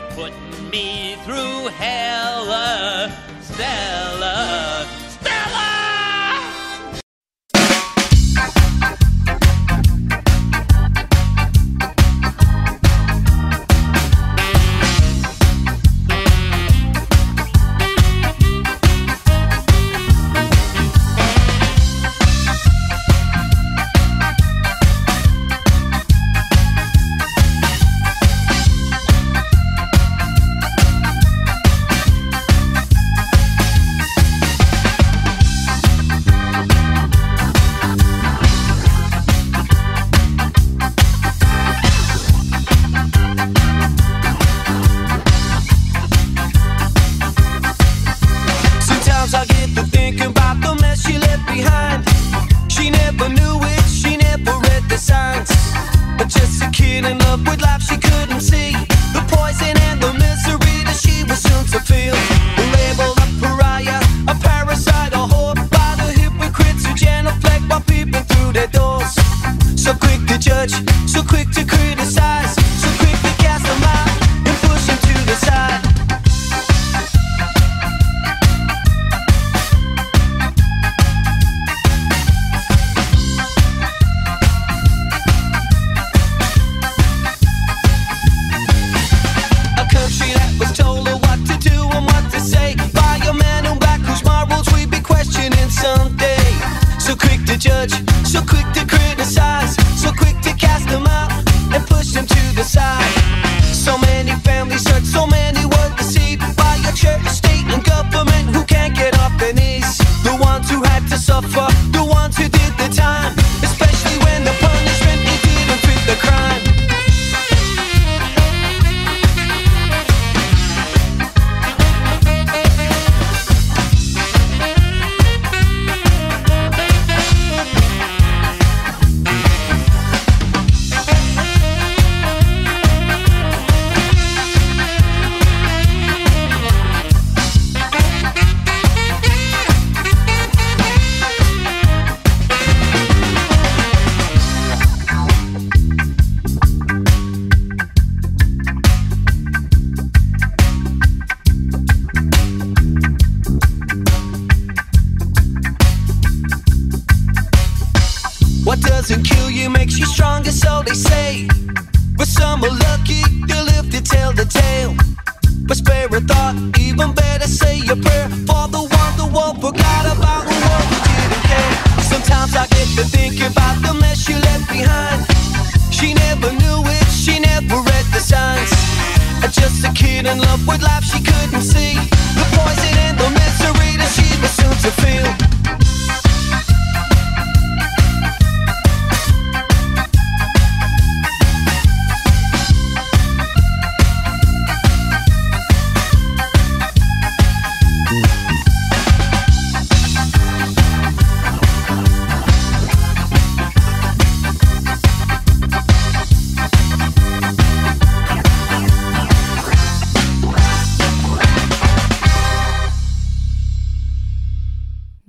You're putting me through hell, uh, Stella.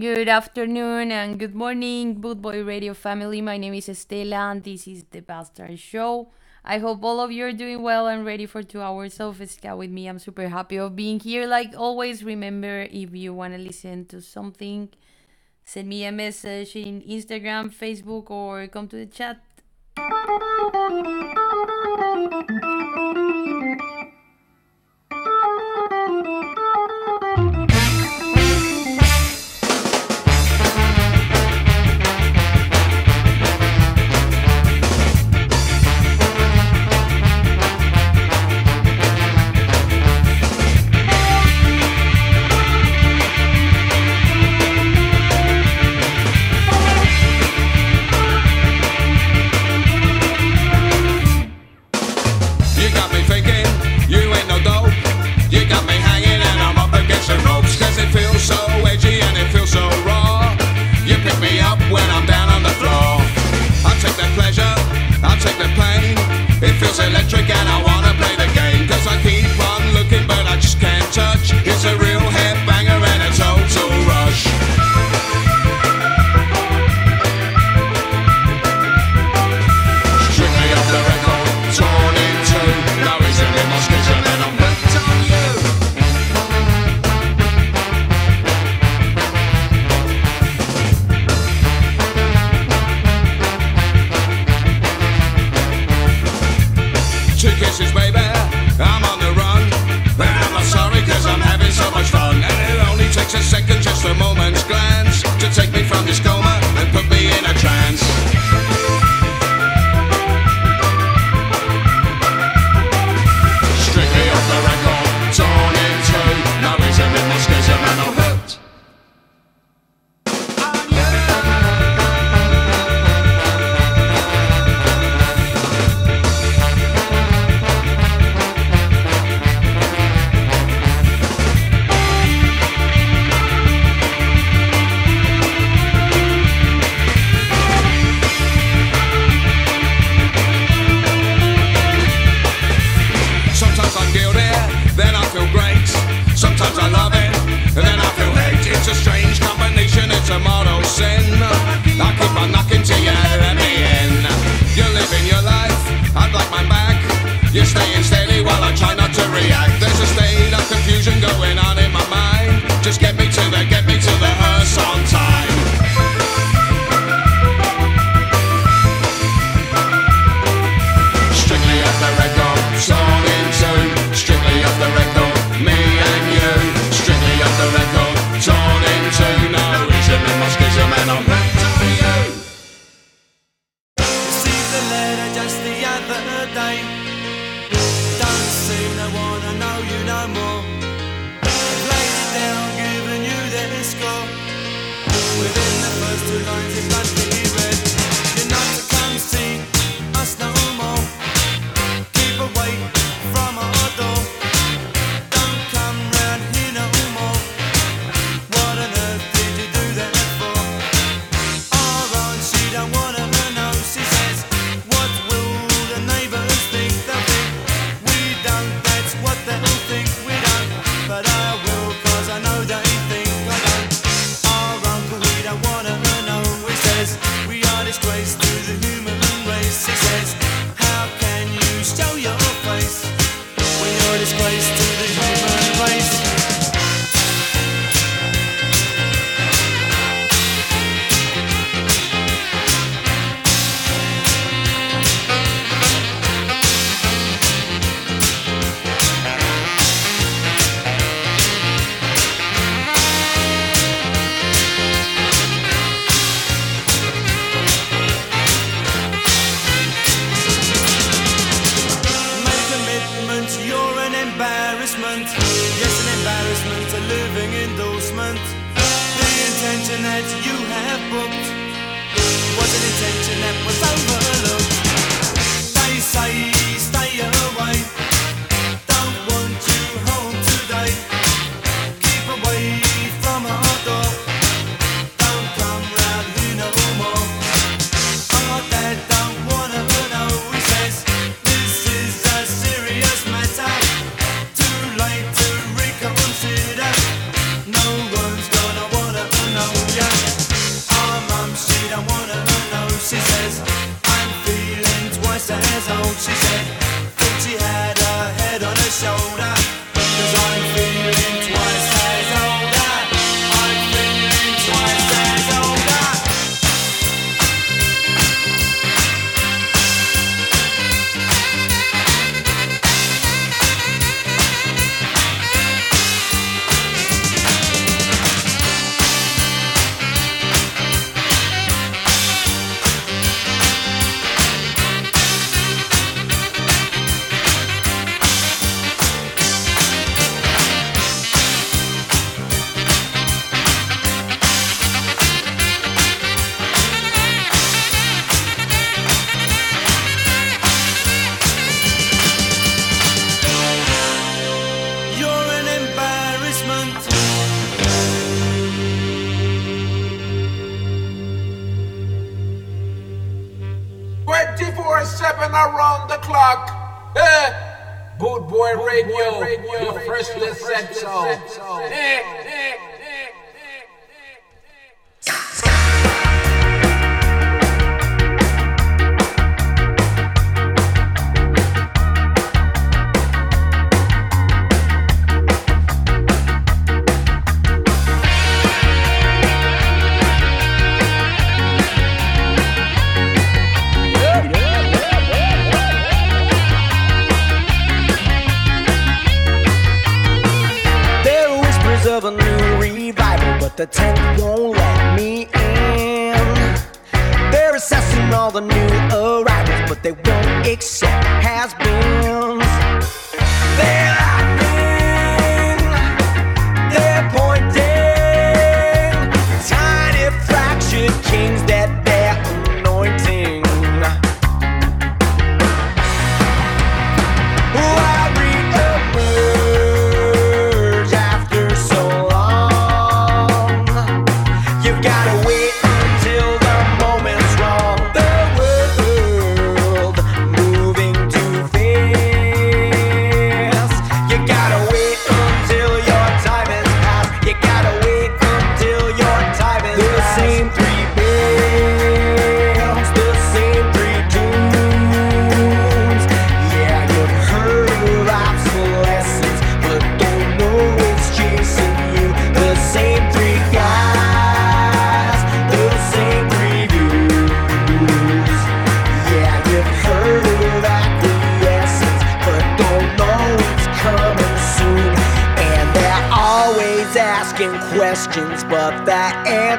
Good afternoon and good morning, Boot Boy Radio family. My name is Estela and this is the Bastart Show. I hope all of you are doing well and ready for two hours of ska with me. I'm super happy of being here. Like always, remember if you want to listen to something, send me a message in Instagram, Facebook, or come to the chat.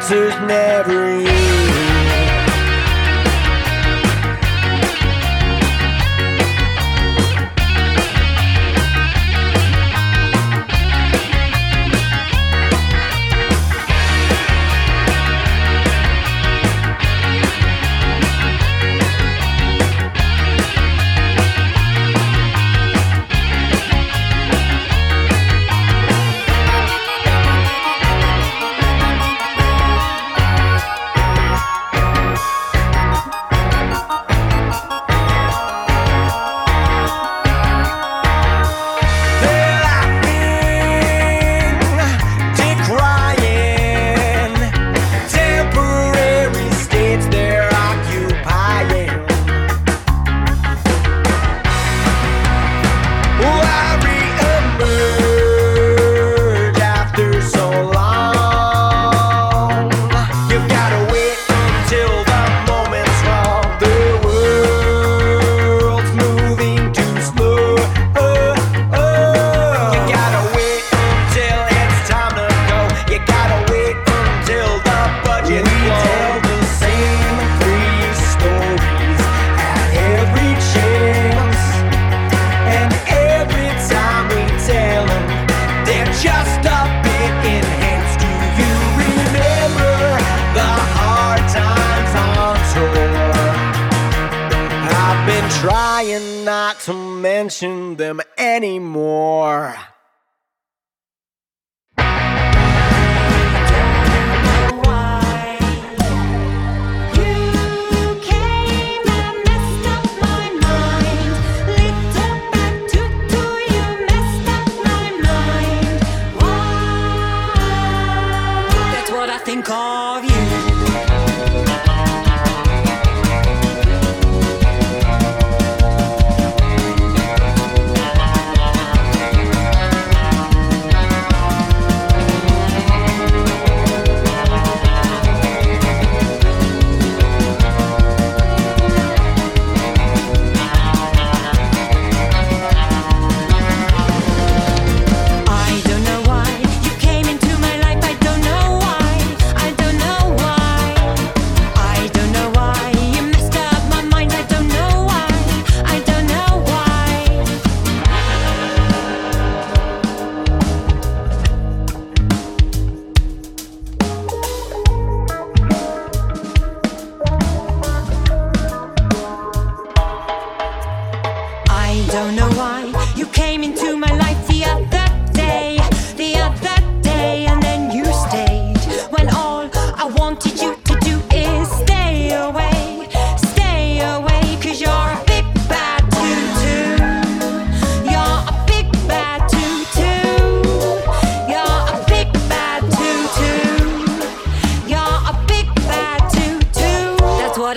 Answer's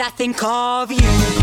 I think of you.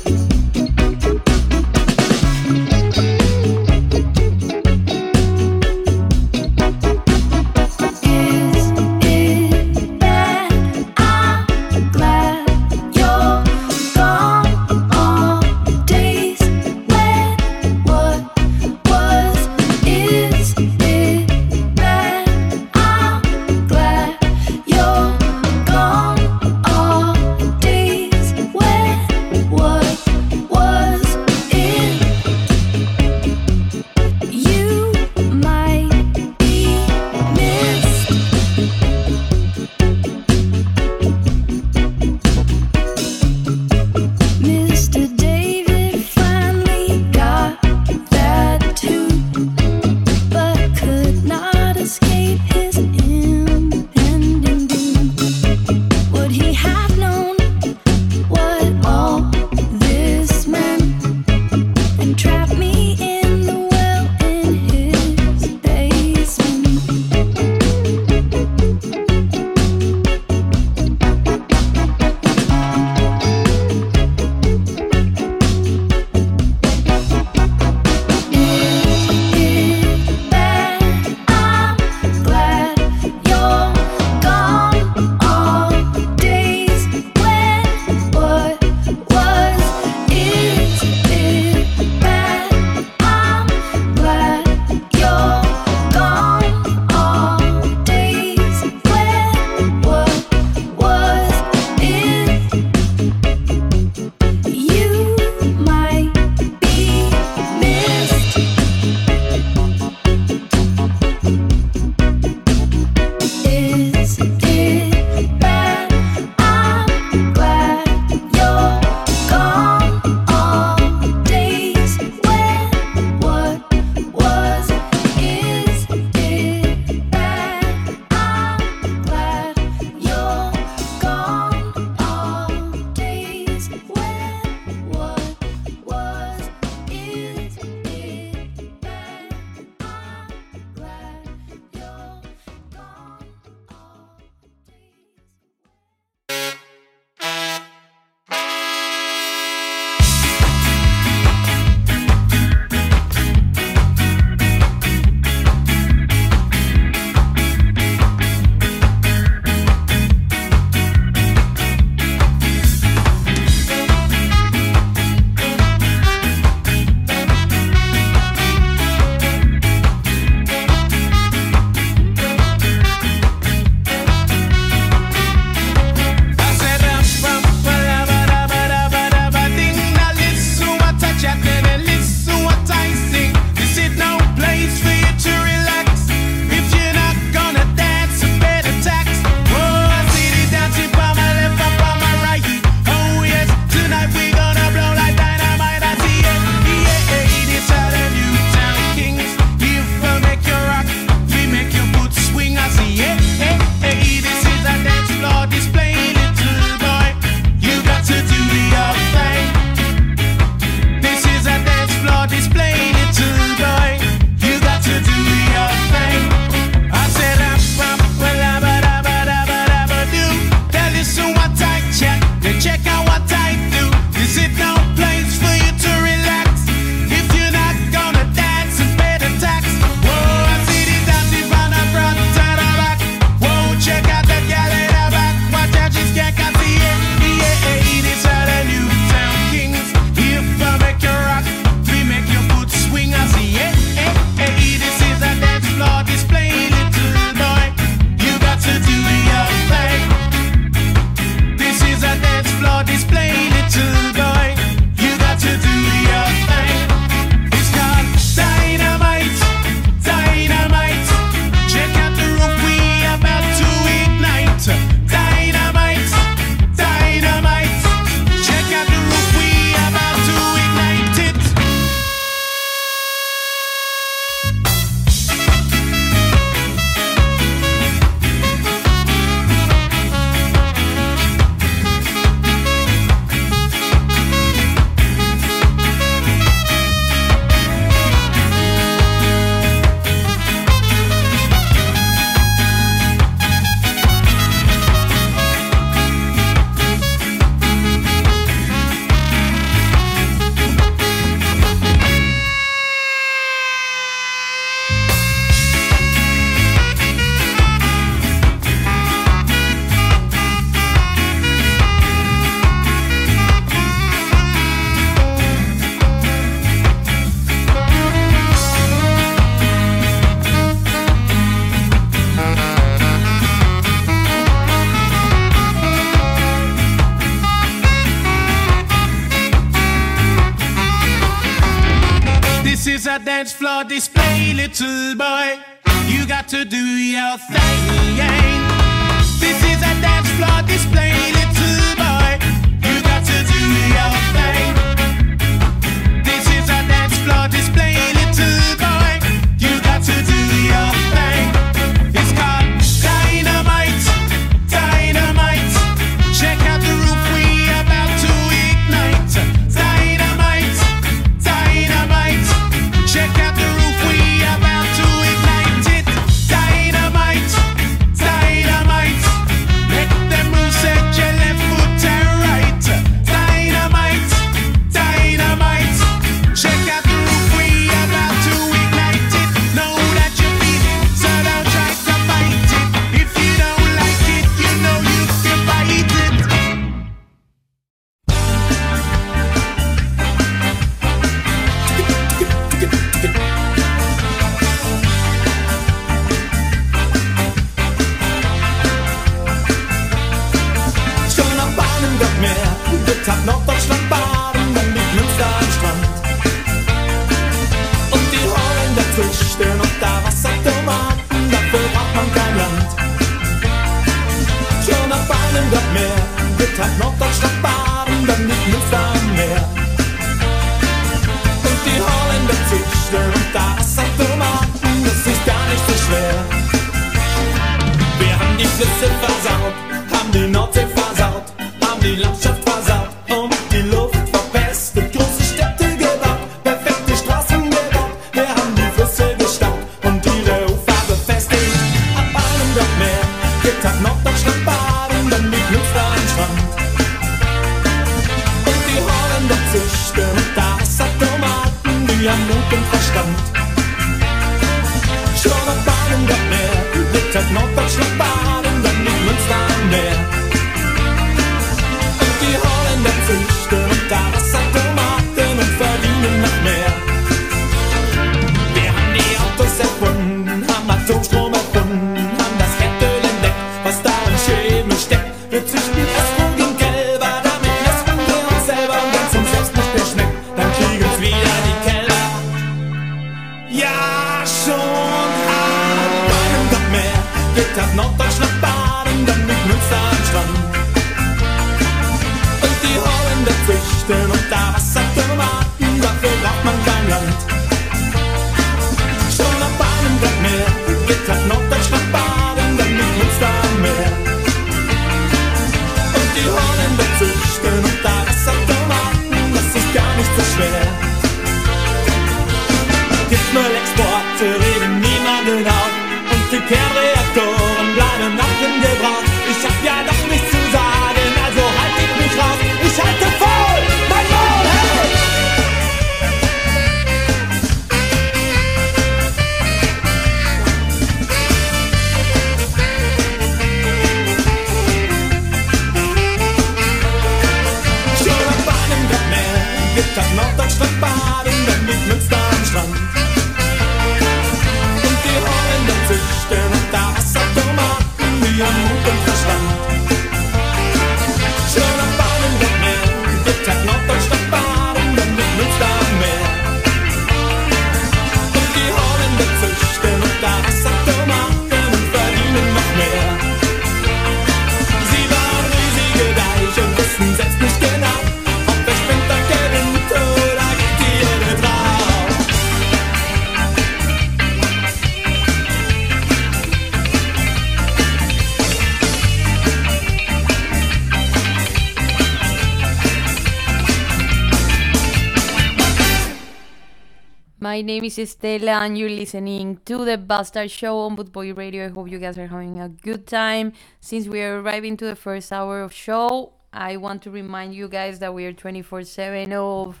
This is Stella, and you're listening to the Bastart Show on Bootboy Radio. I hope you guys are having a good time. Since we are arriving to the first hour of show, I want to remind you guys that we are 24 7 of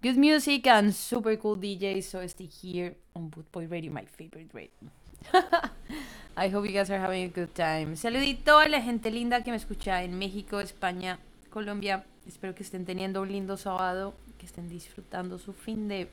good music and super cool DJs. So stay here on Bootboy Radio, my favorite radio. I hope you guys are having a good time. Saludito a la gente linda que me escucha en México, España, Colombia. Espero que estén teniendo un lindo sábado, que estén disfrutando su fin de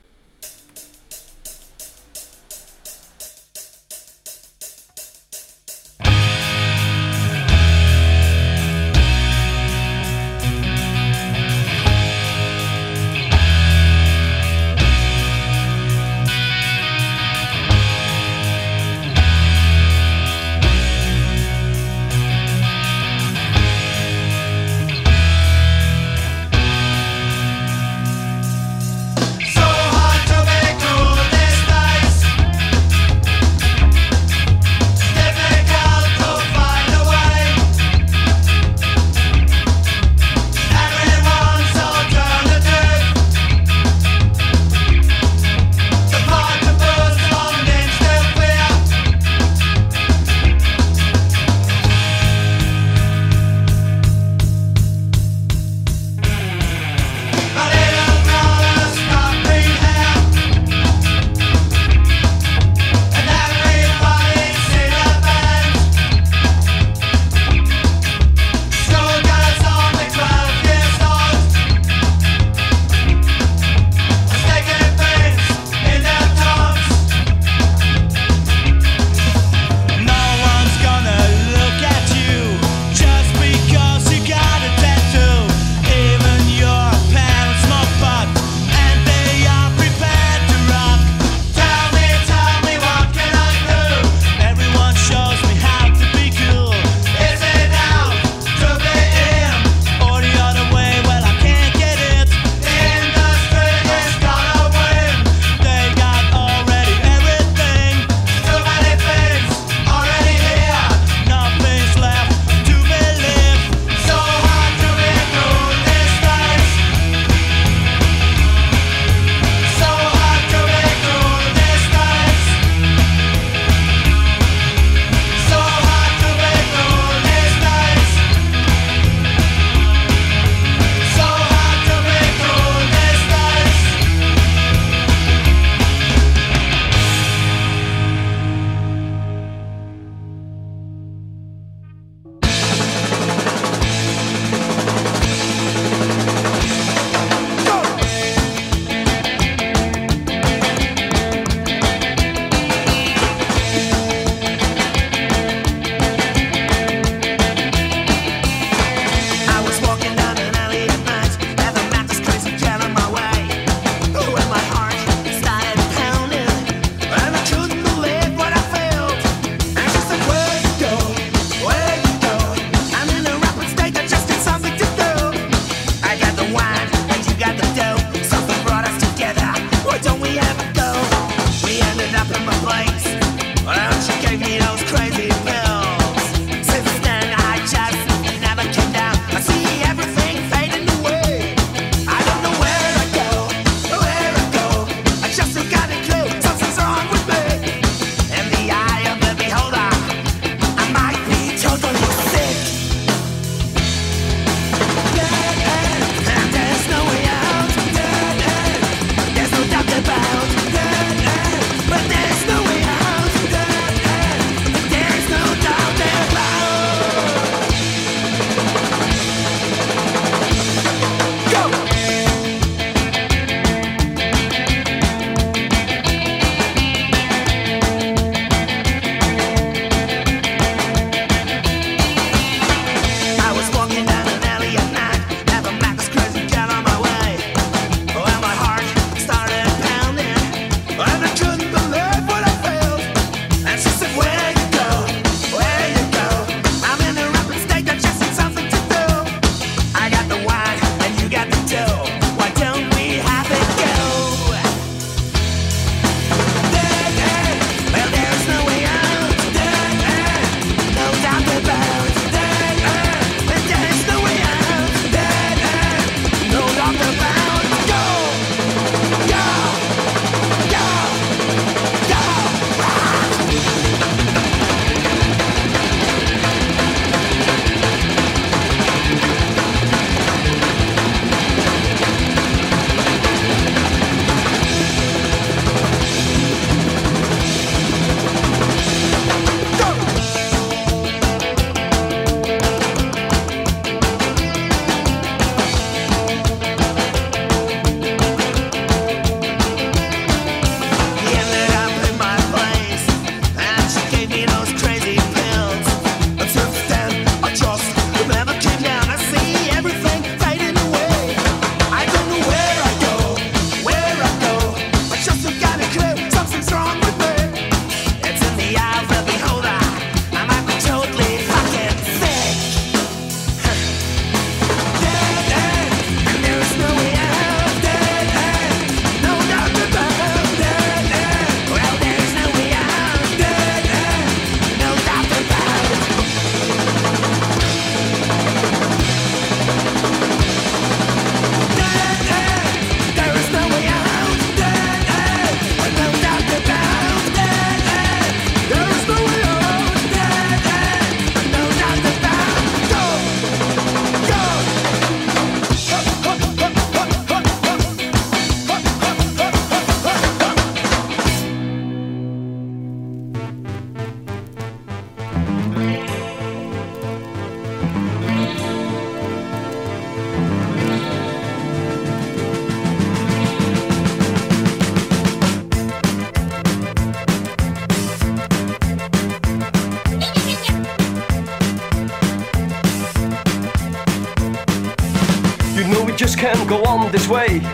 this way.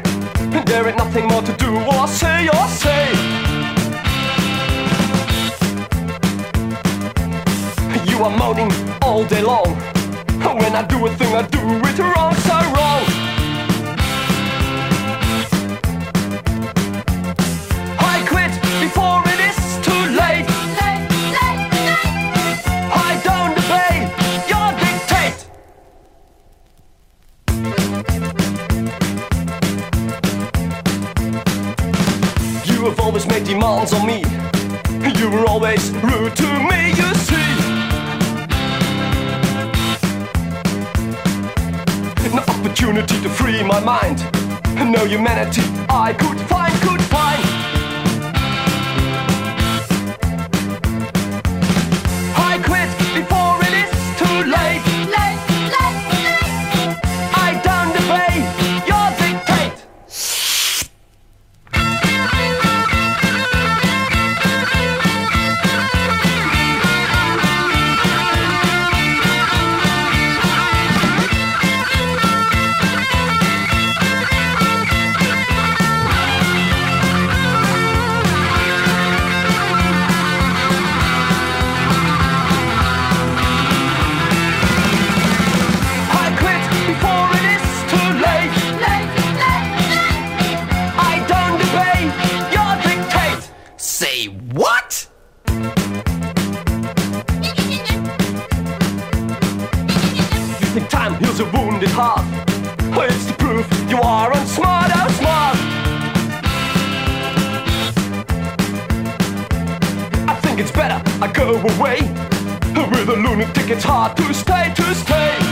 away. With a lunatic, it's hard to stay, to stay.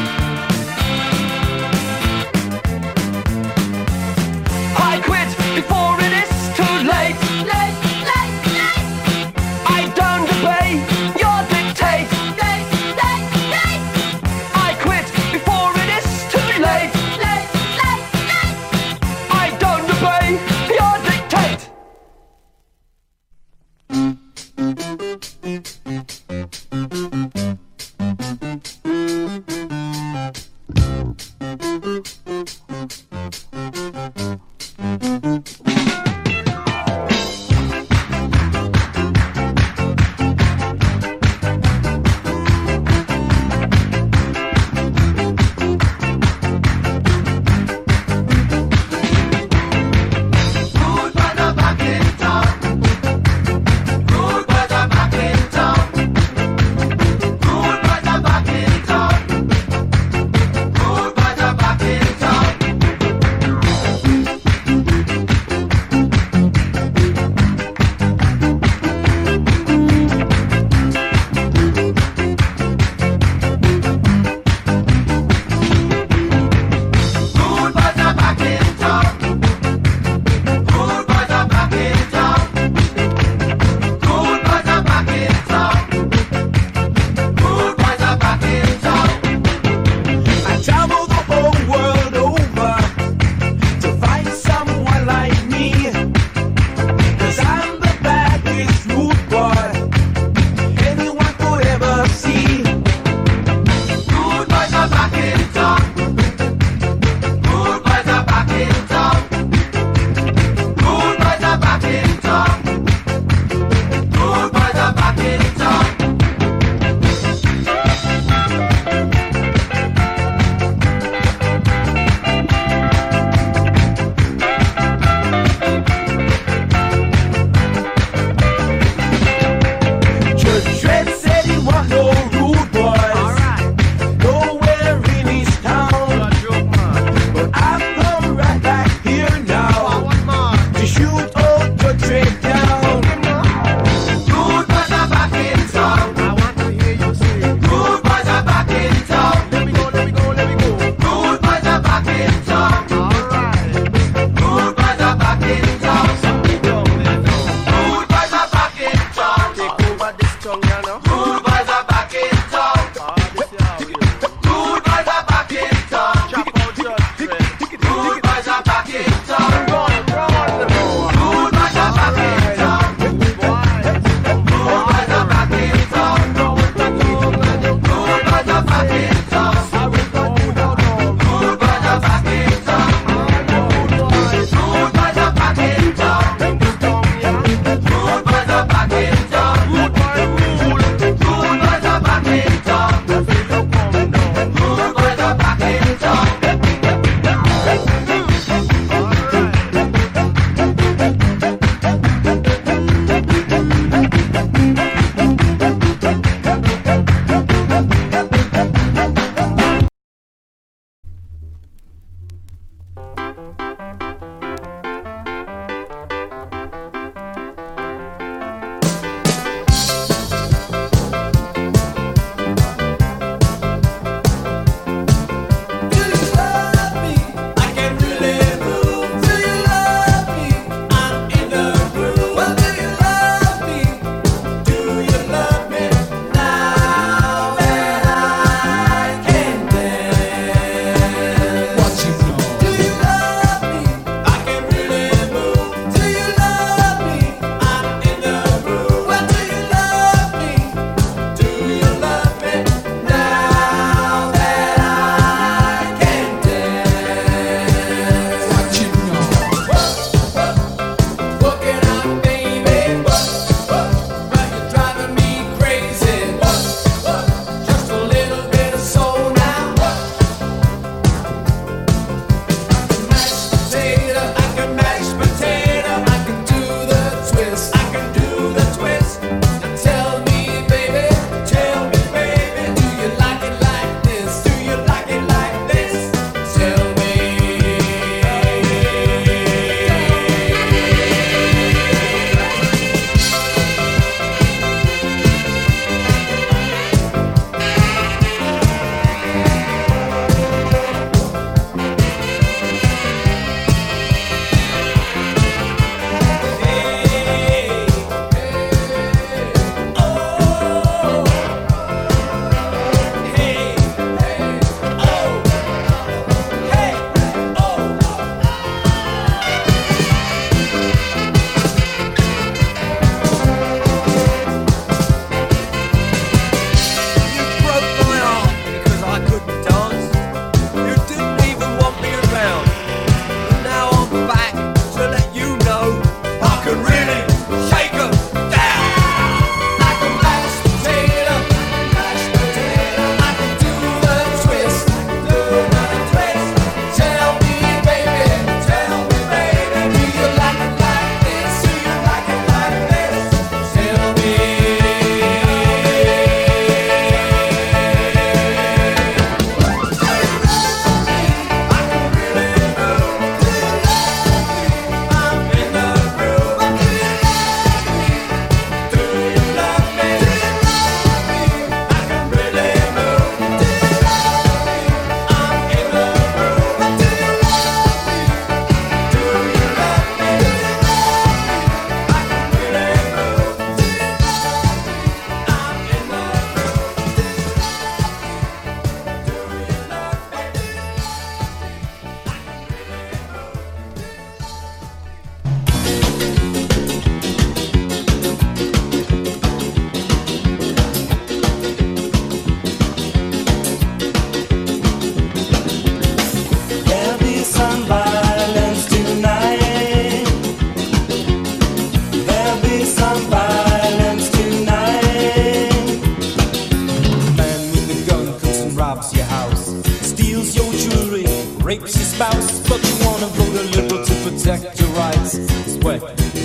Steals your jewelry, rapes your spouse, but you wanna vote a liberal to protect your rights. Sweat,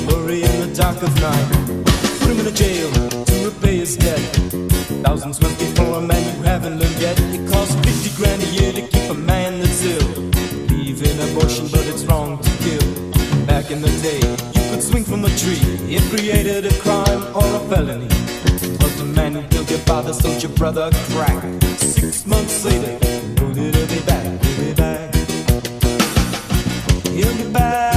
worry in the dark of night. Put him in a jail to repay his debt. Thousands went before a man you haven't learned yet. It costs 50 grand a year to keep a man that's ill. Believe in abortion, but it's wrong to kill. Back in the day, you could swing from a tree. It created a crime or a felony. Man who killed your father sold your brother crack. Six months later, oh, he'll be back, he'll be back. He'll be back.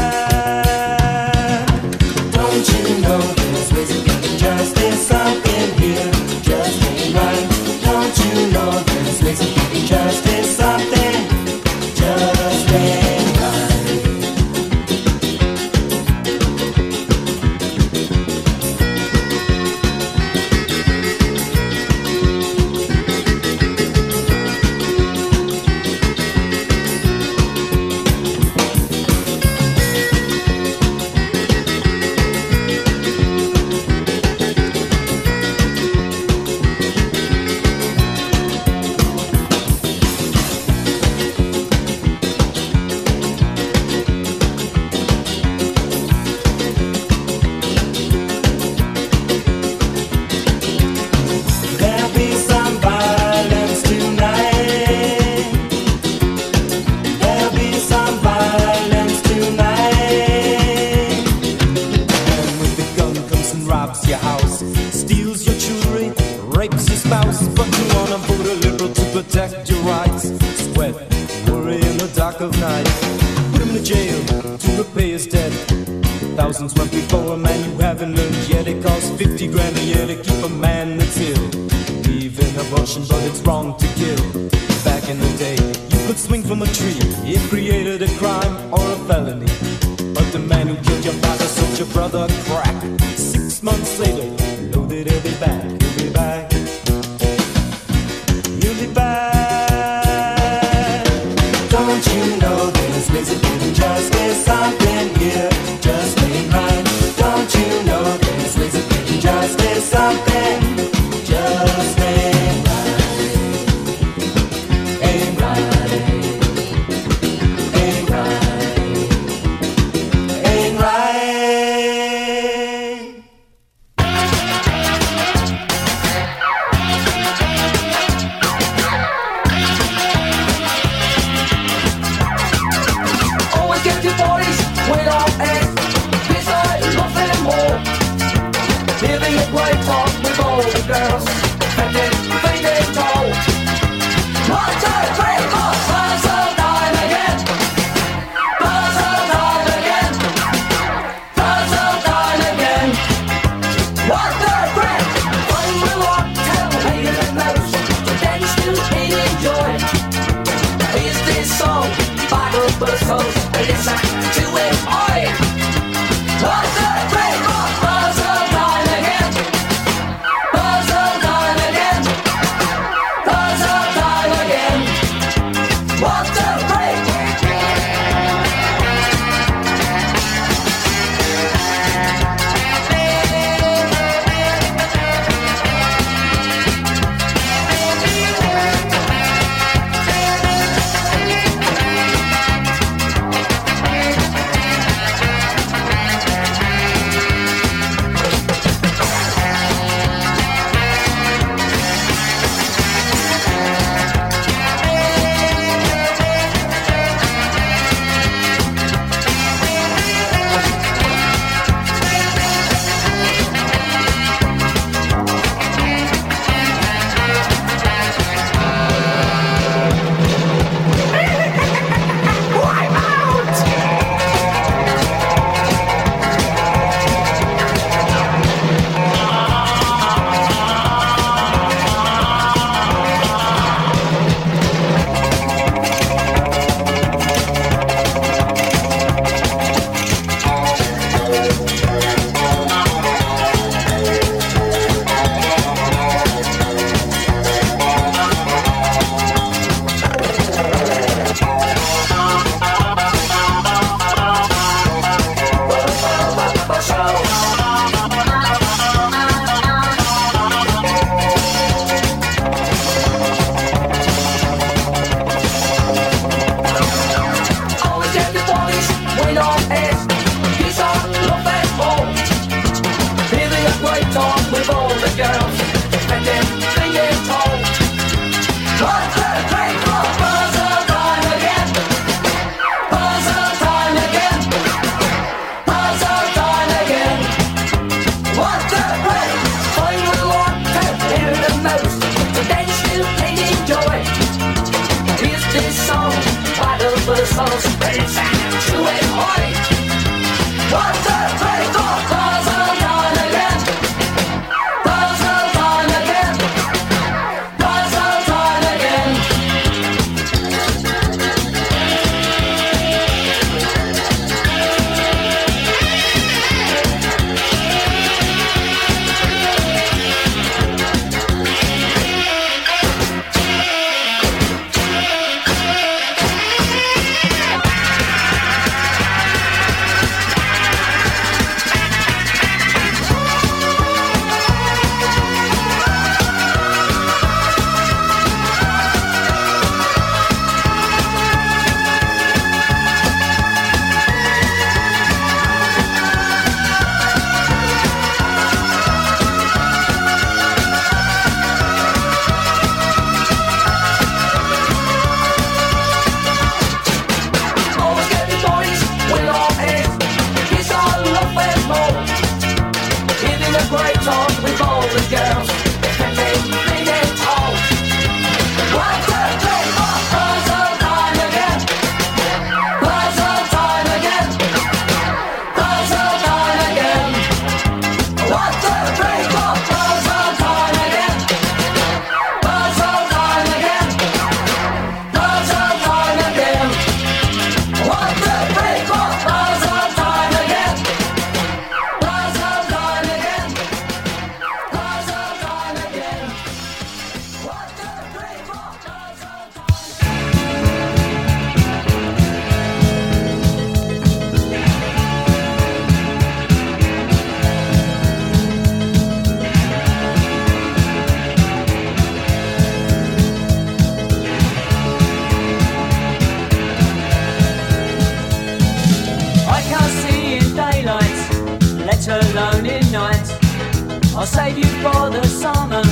I'll save you for the summer,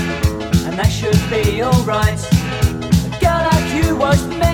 and that should be alright. A girl like you was meant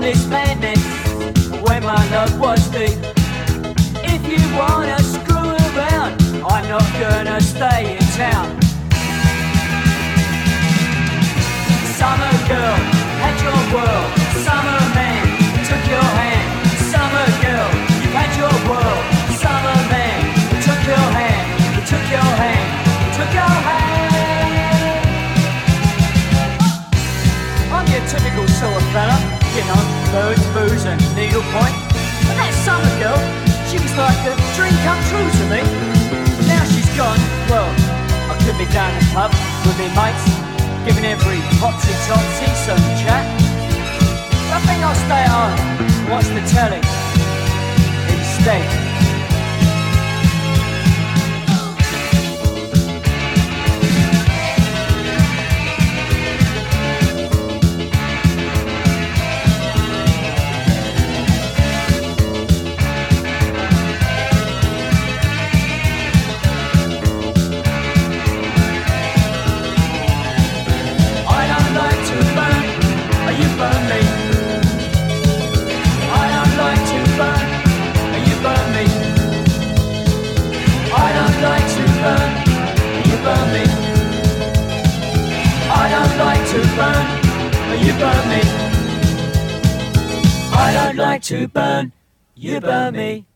madness when my love was deep. If you wanna screw around, I'm not gonna stay in town. Summer girl had your world, summer man took your hand. Summer girl, you had your world, summer man took your hand, took your hand, took your hand. I'm your typical sort of fella, you know, birds, booze and needlepoint. But that summer girl, she was like a dream come true to me. Now she's gone, well, I could be down the pub with me mates, giving every topsy topsy some chat. But I think I'll stay home, watch the telly instead. Me.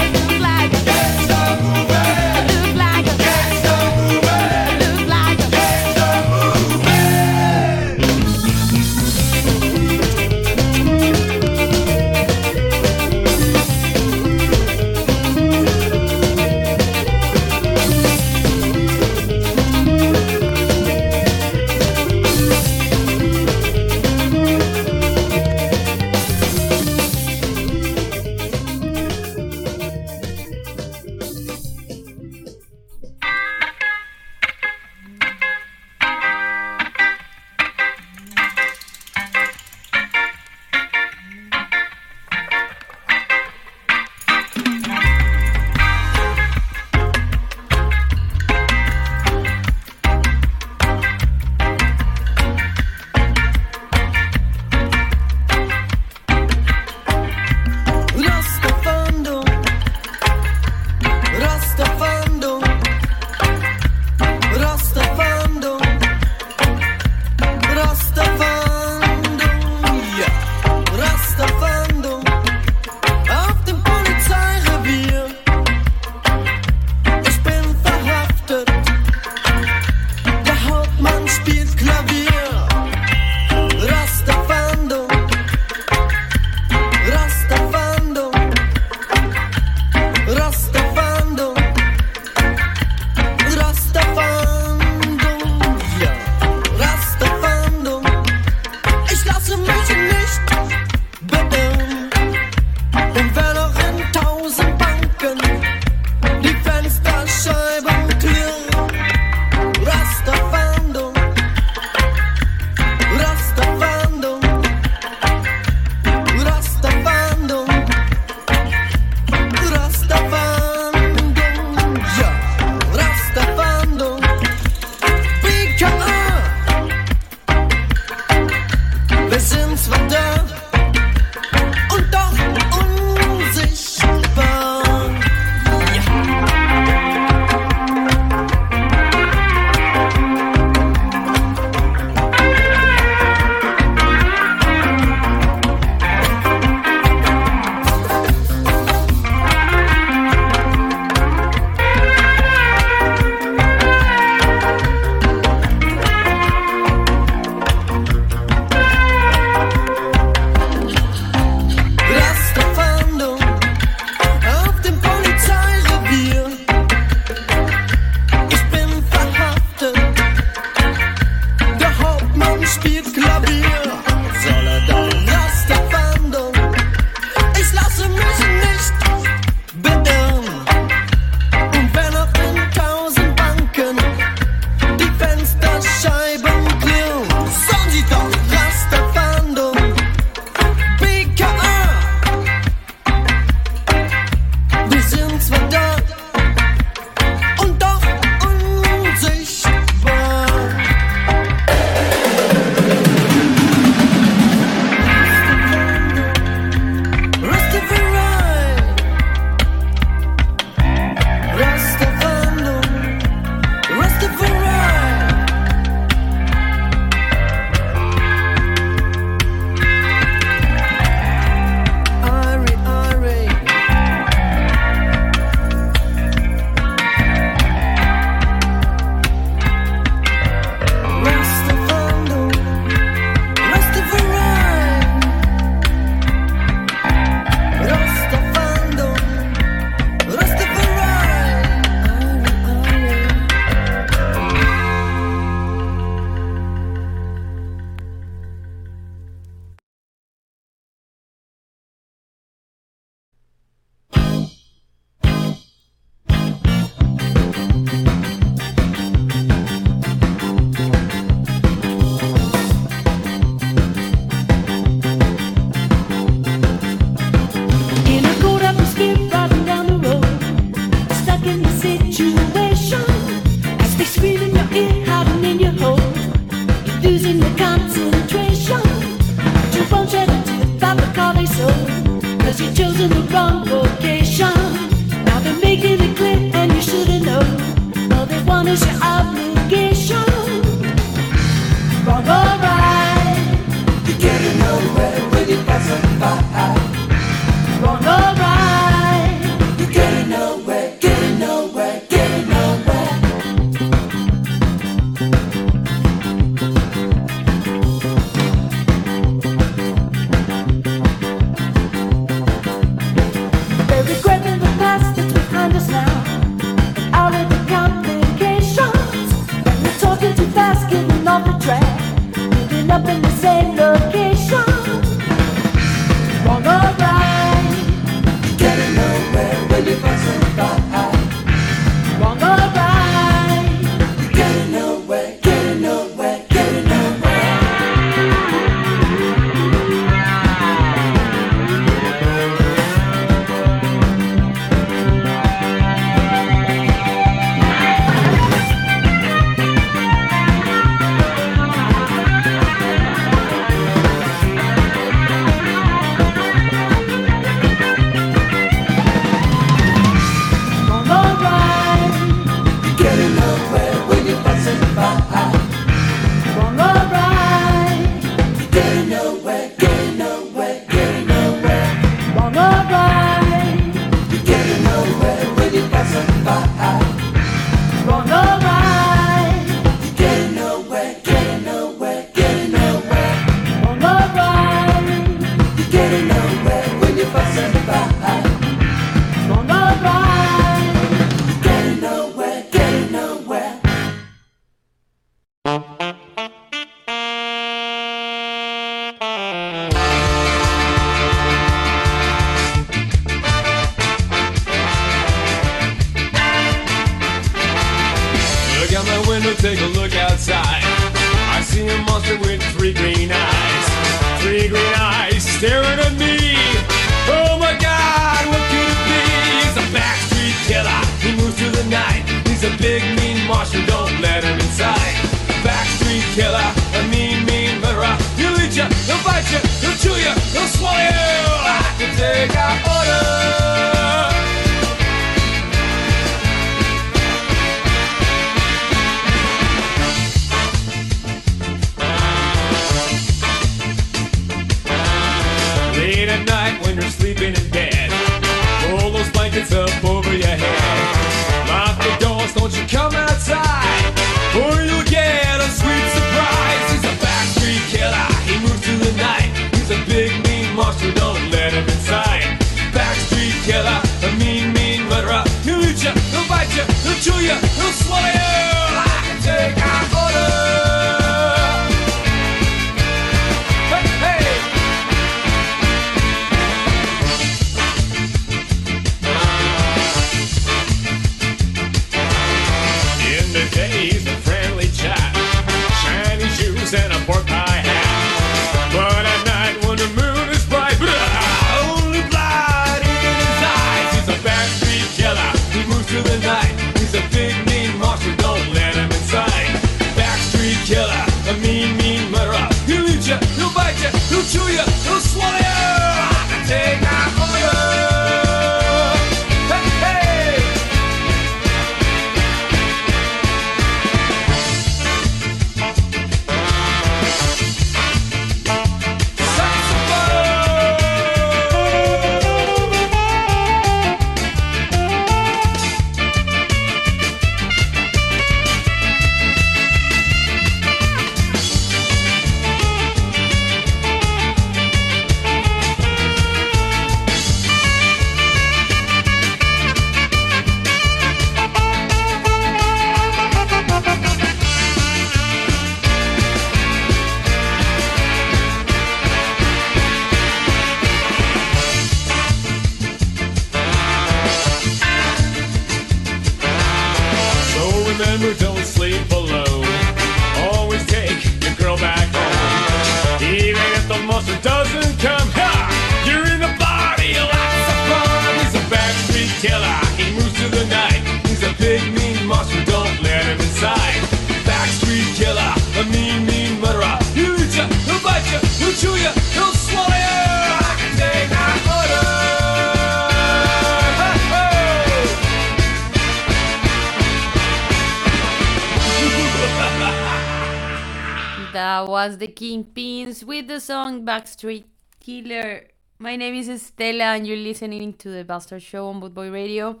Backstreet Killer. My name is Estela, and you're listening to the Bastart Show on Bootboy Radio.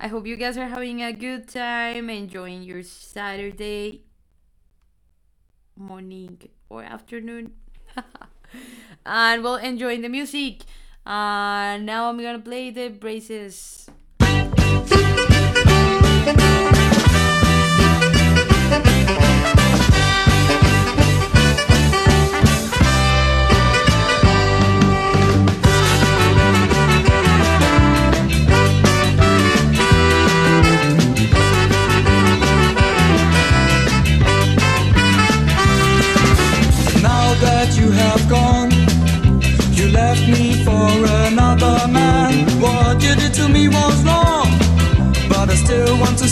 I hope you guys are having a good time, enjoying your Saturday morning or afternoon. and well, enjoying the music. Uh, now I'm gonna play the braces.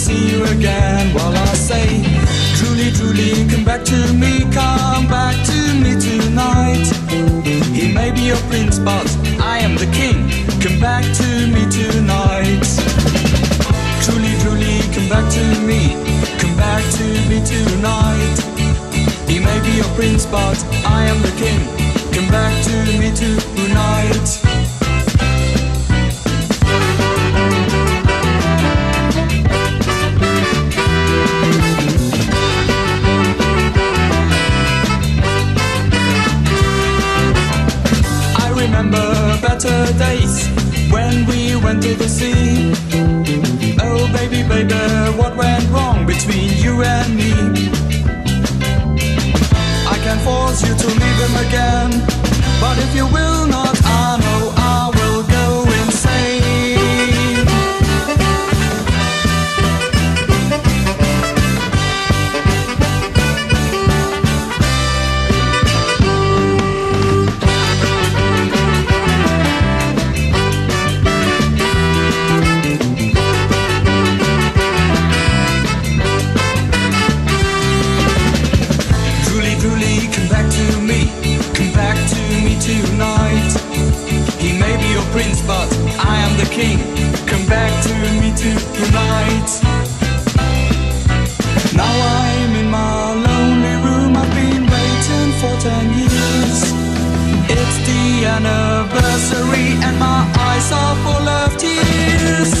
See you again. While I say, truly, truly, come back to me, come back to me tonight. He may be your prince, but I am the king. Come back to me tonight. Truly, truly, come back to me, come back to me tonight. He may be your prince, but I am the king. Come back to me tonight. Days when we went to the sea. Oh, baby, baby, what went wrong between you and me? I can force you to leave him again. But if you will not, I know the king. Come back to me tonight. Now I'm in my lonely room. I've been waiting for ten years. It's the anniversary, and my eyes are full of tears.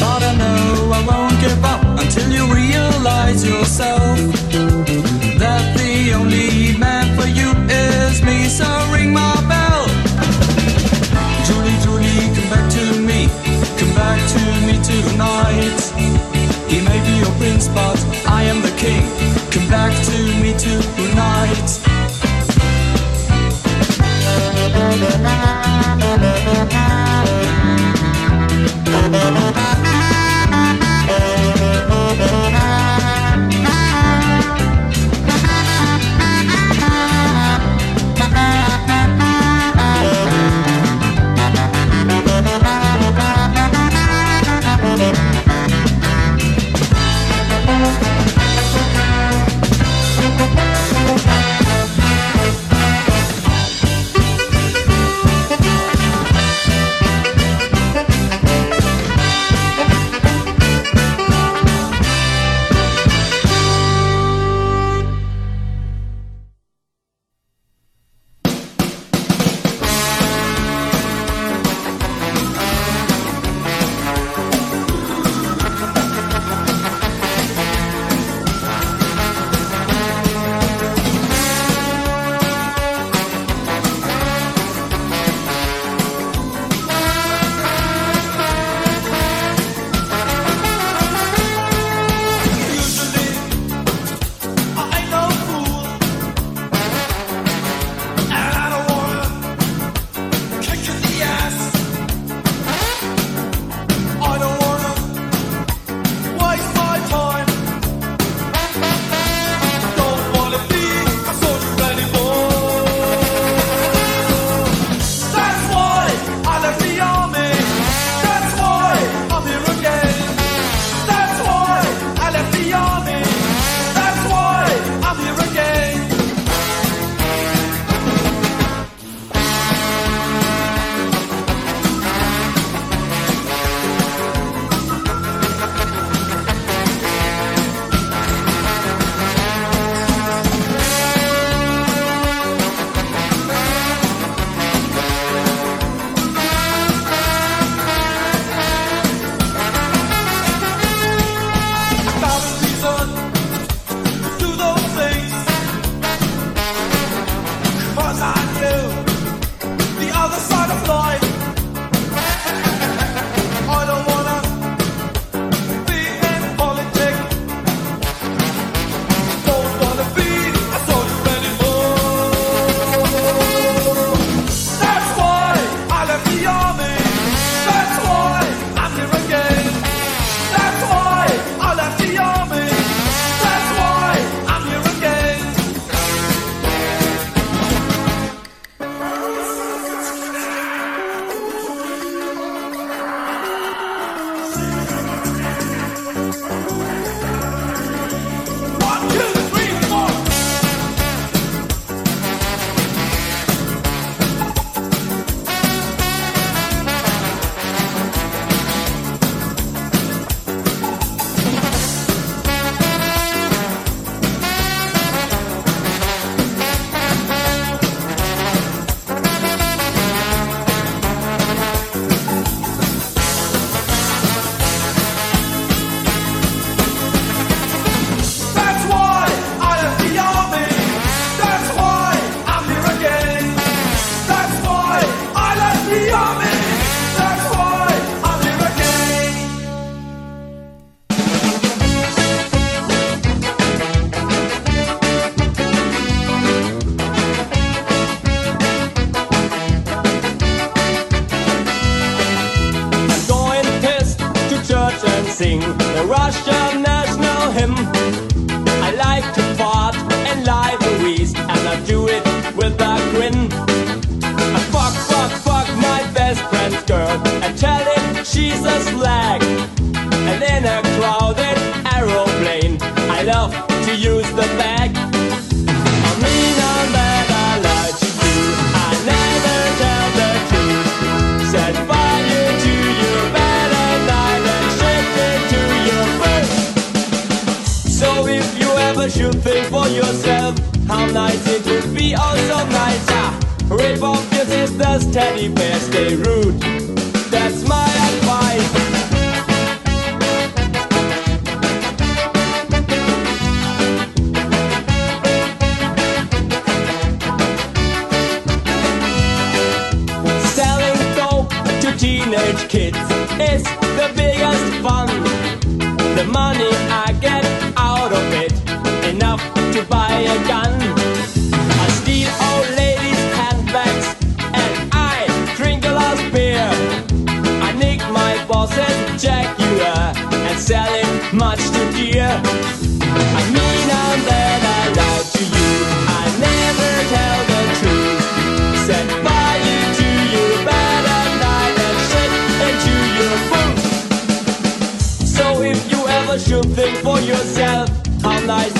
But I know I won't give up until you realize yourself that the only man for you is me. So ring my bell. Am the king. Come back to me tonight. teenage kids is the biggest fun. The money I get realize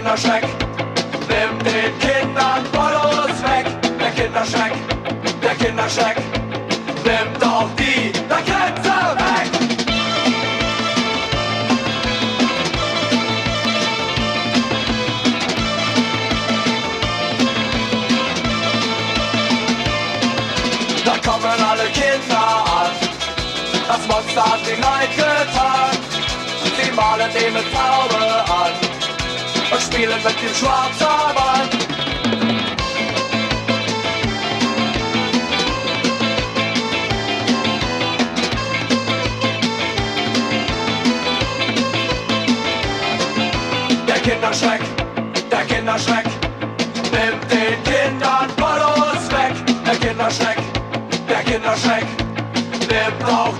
Kinderschreck. Nimm den Kindern Follows weg. Der Kinderschreck, der Kinderschreck. Nimmt auch die der Grenze weg. Da kommen alle Kinder an. Das Monster hat den Leid getan. Sie malen den mit Farbe an spielen mit dem Schwarzarbeit. Der Kinderschreck, der Kinderschreck, nimmt den Kindern Ballos weg. Der Kinderschreck, der Kinderschreck, nimmt auch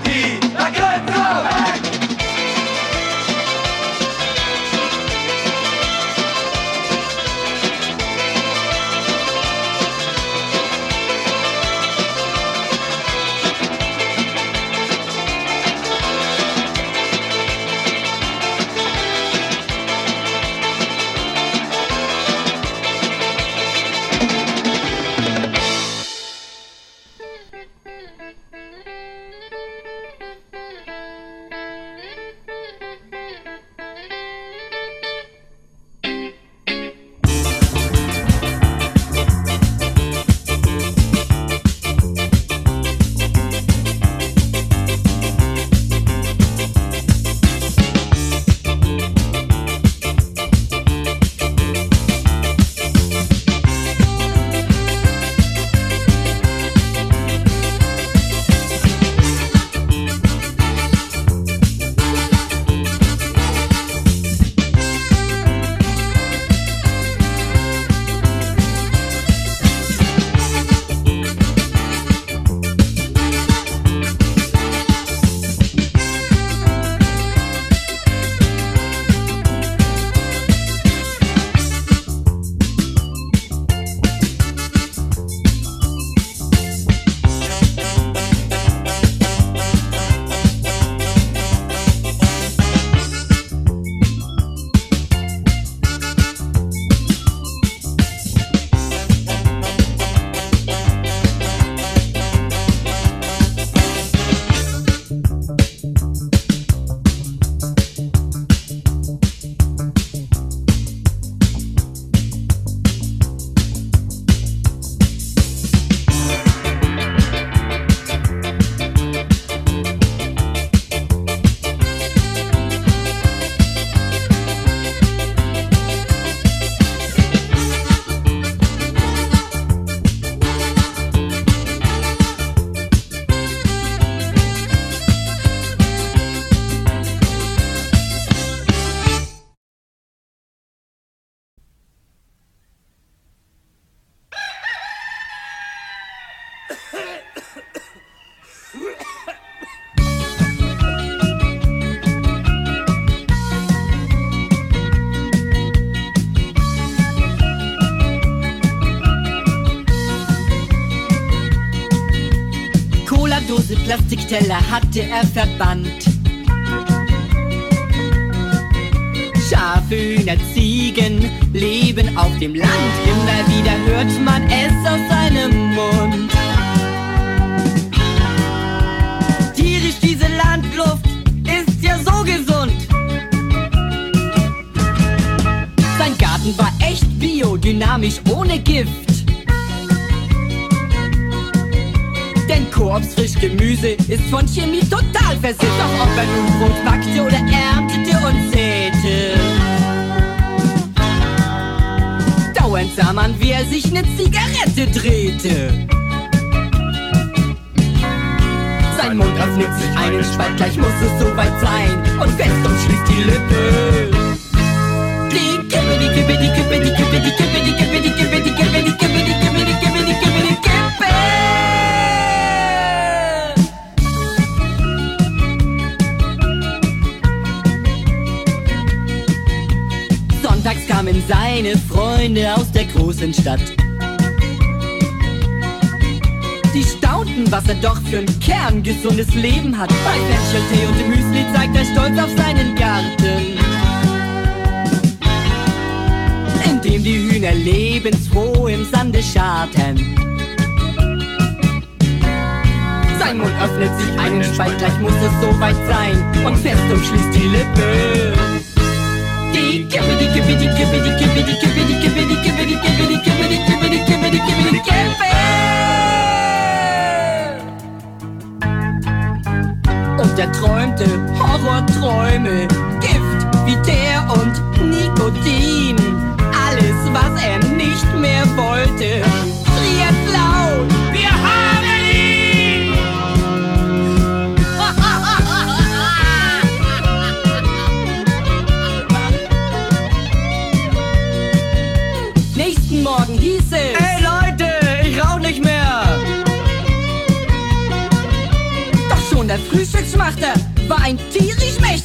Plastikteller hatte er verbannt. Schafe, Hühner, Ziegen leben auf dem Land. Immer wieder hört man es aus seinem Mund. Tierisch diese Landluft ist ja so gesund. Sein Garten war echt biodynamisch, ohne Gift. Denn Koops Frischgemüse ist von Chemie total versifft. Doch ob er nun Brot backte oder erntete und säte. Dauernd sah man, wie er sich ne Zigarette drehte. Sein Mund öffnet sich einen Spalt, gleich muss es soweit sein. Und fest umschließt die Lippe. Die Kippe, die Kippe, die Kippe, die Kippe, die Kippe, die Kippe, die Kippe, die Kippe, die Kippe, die Kippe, die Kippe, die Kippe, die Kippe, die Kippe. Kamen seine Freunde aus der großen Stadt. Die staunten, was er doch für ein kerngesundes Leben hat. Bei Fencheltee und dem Müsli zeigt er stolz auf seinen Garten. In dem die Hühner lebensfroh im Sande scharten. Sein Mund öffnet sich einen Spalt, gleich muss es soweit sein. Und fest umschließt die Lippe gibbity, gibbity, gibbity, gibbity, gibbity, gibbity, gibbity, gibbity, gibbity, gibbity, gibbity, gibbity, gibbity. Und er träumte Horrorträume, Gift wie der und Nikotin. Alles, was er nicht mehr wollte.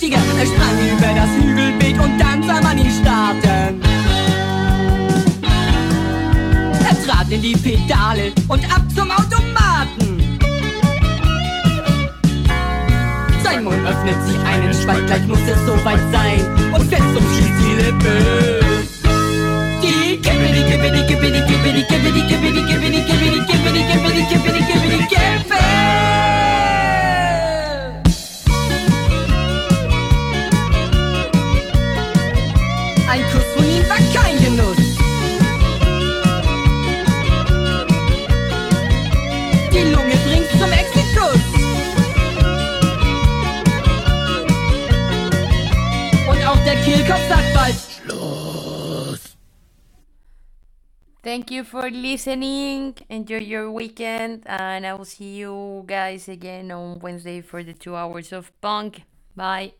Richtige. Er sprang über das Hügelbeet und dann sah man ihn starten. Er trat in die Pedale und ab zum Automaten. Sein Mund öffnet sich einen Spalt, gleich muss es soweit sein. Und fest umschließt die Lippe. Die Kippe, die Kippe, die Kippe, die Kippe, die Kippe, die Kippe, die Kippe, die Kippe, die Kippe, die Kippe, die Kippe, die Kippe, die Kippe, die Kippe. Thank you for listening. Enjoy your weekend, and I will see you guys again on Wednesday for the two hours of punk. Bye.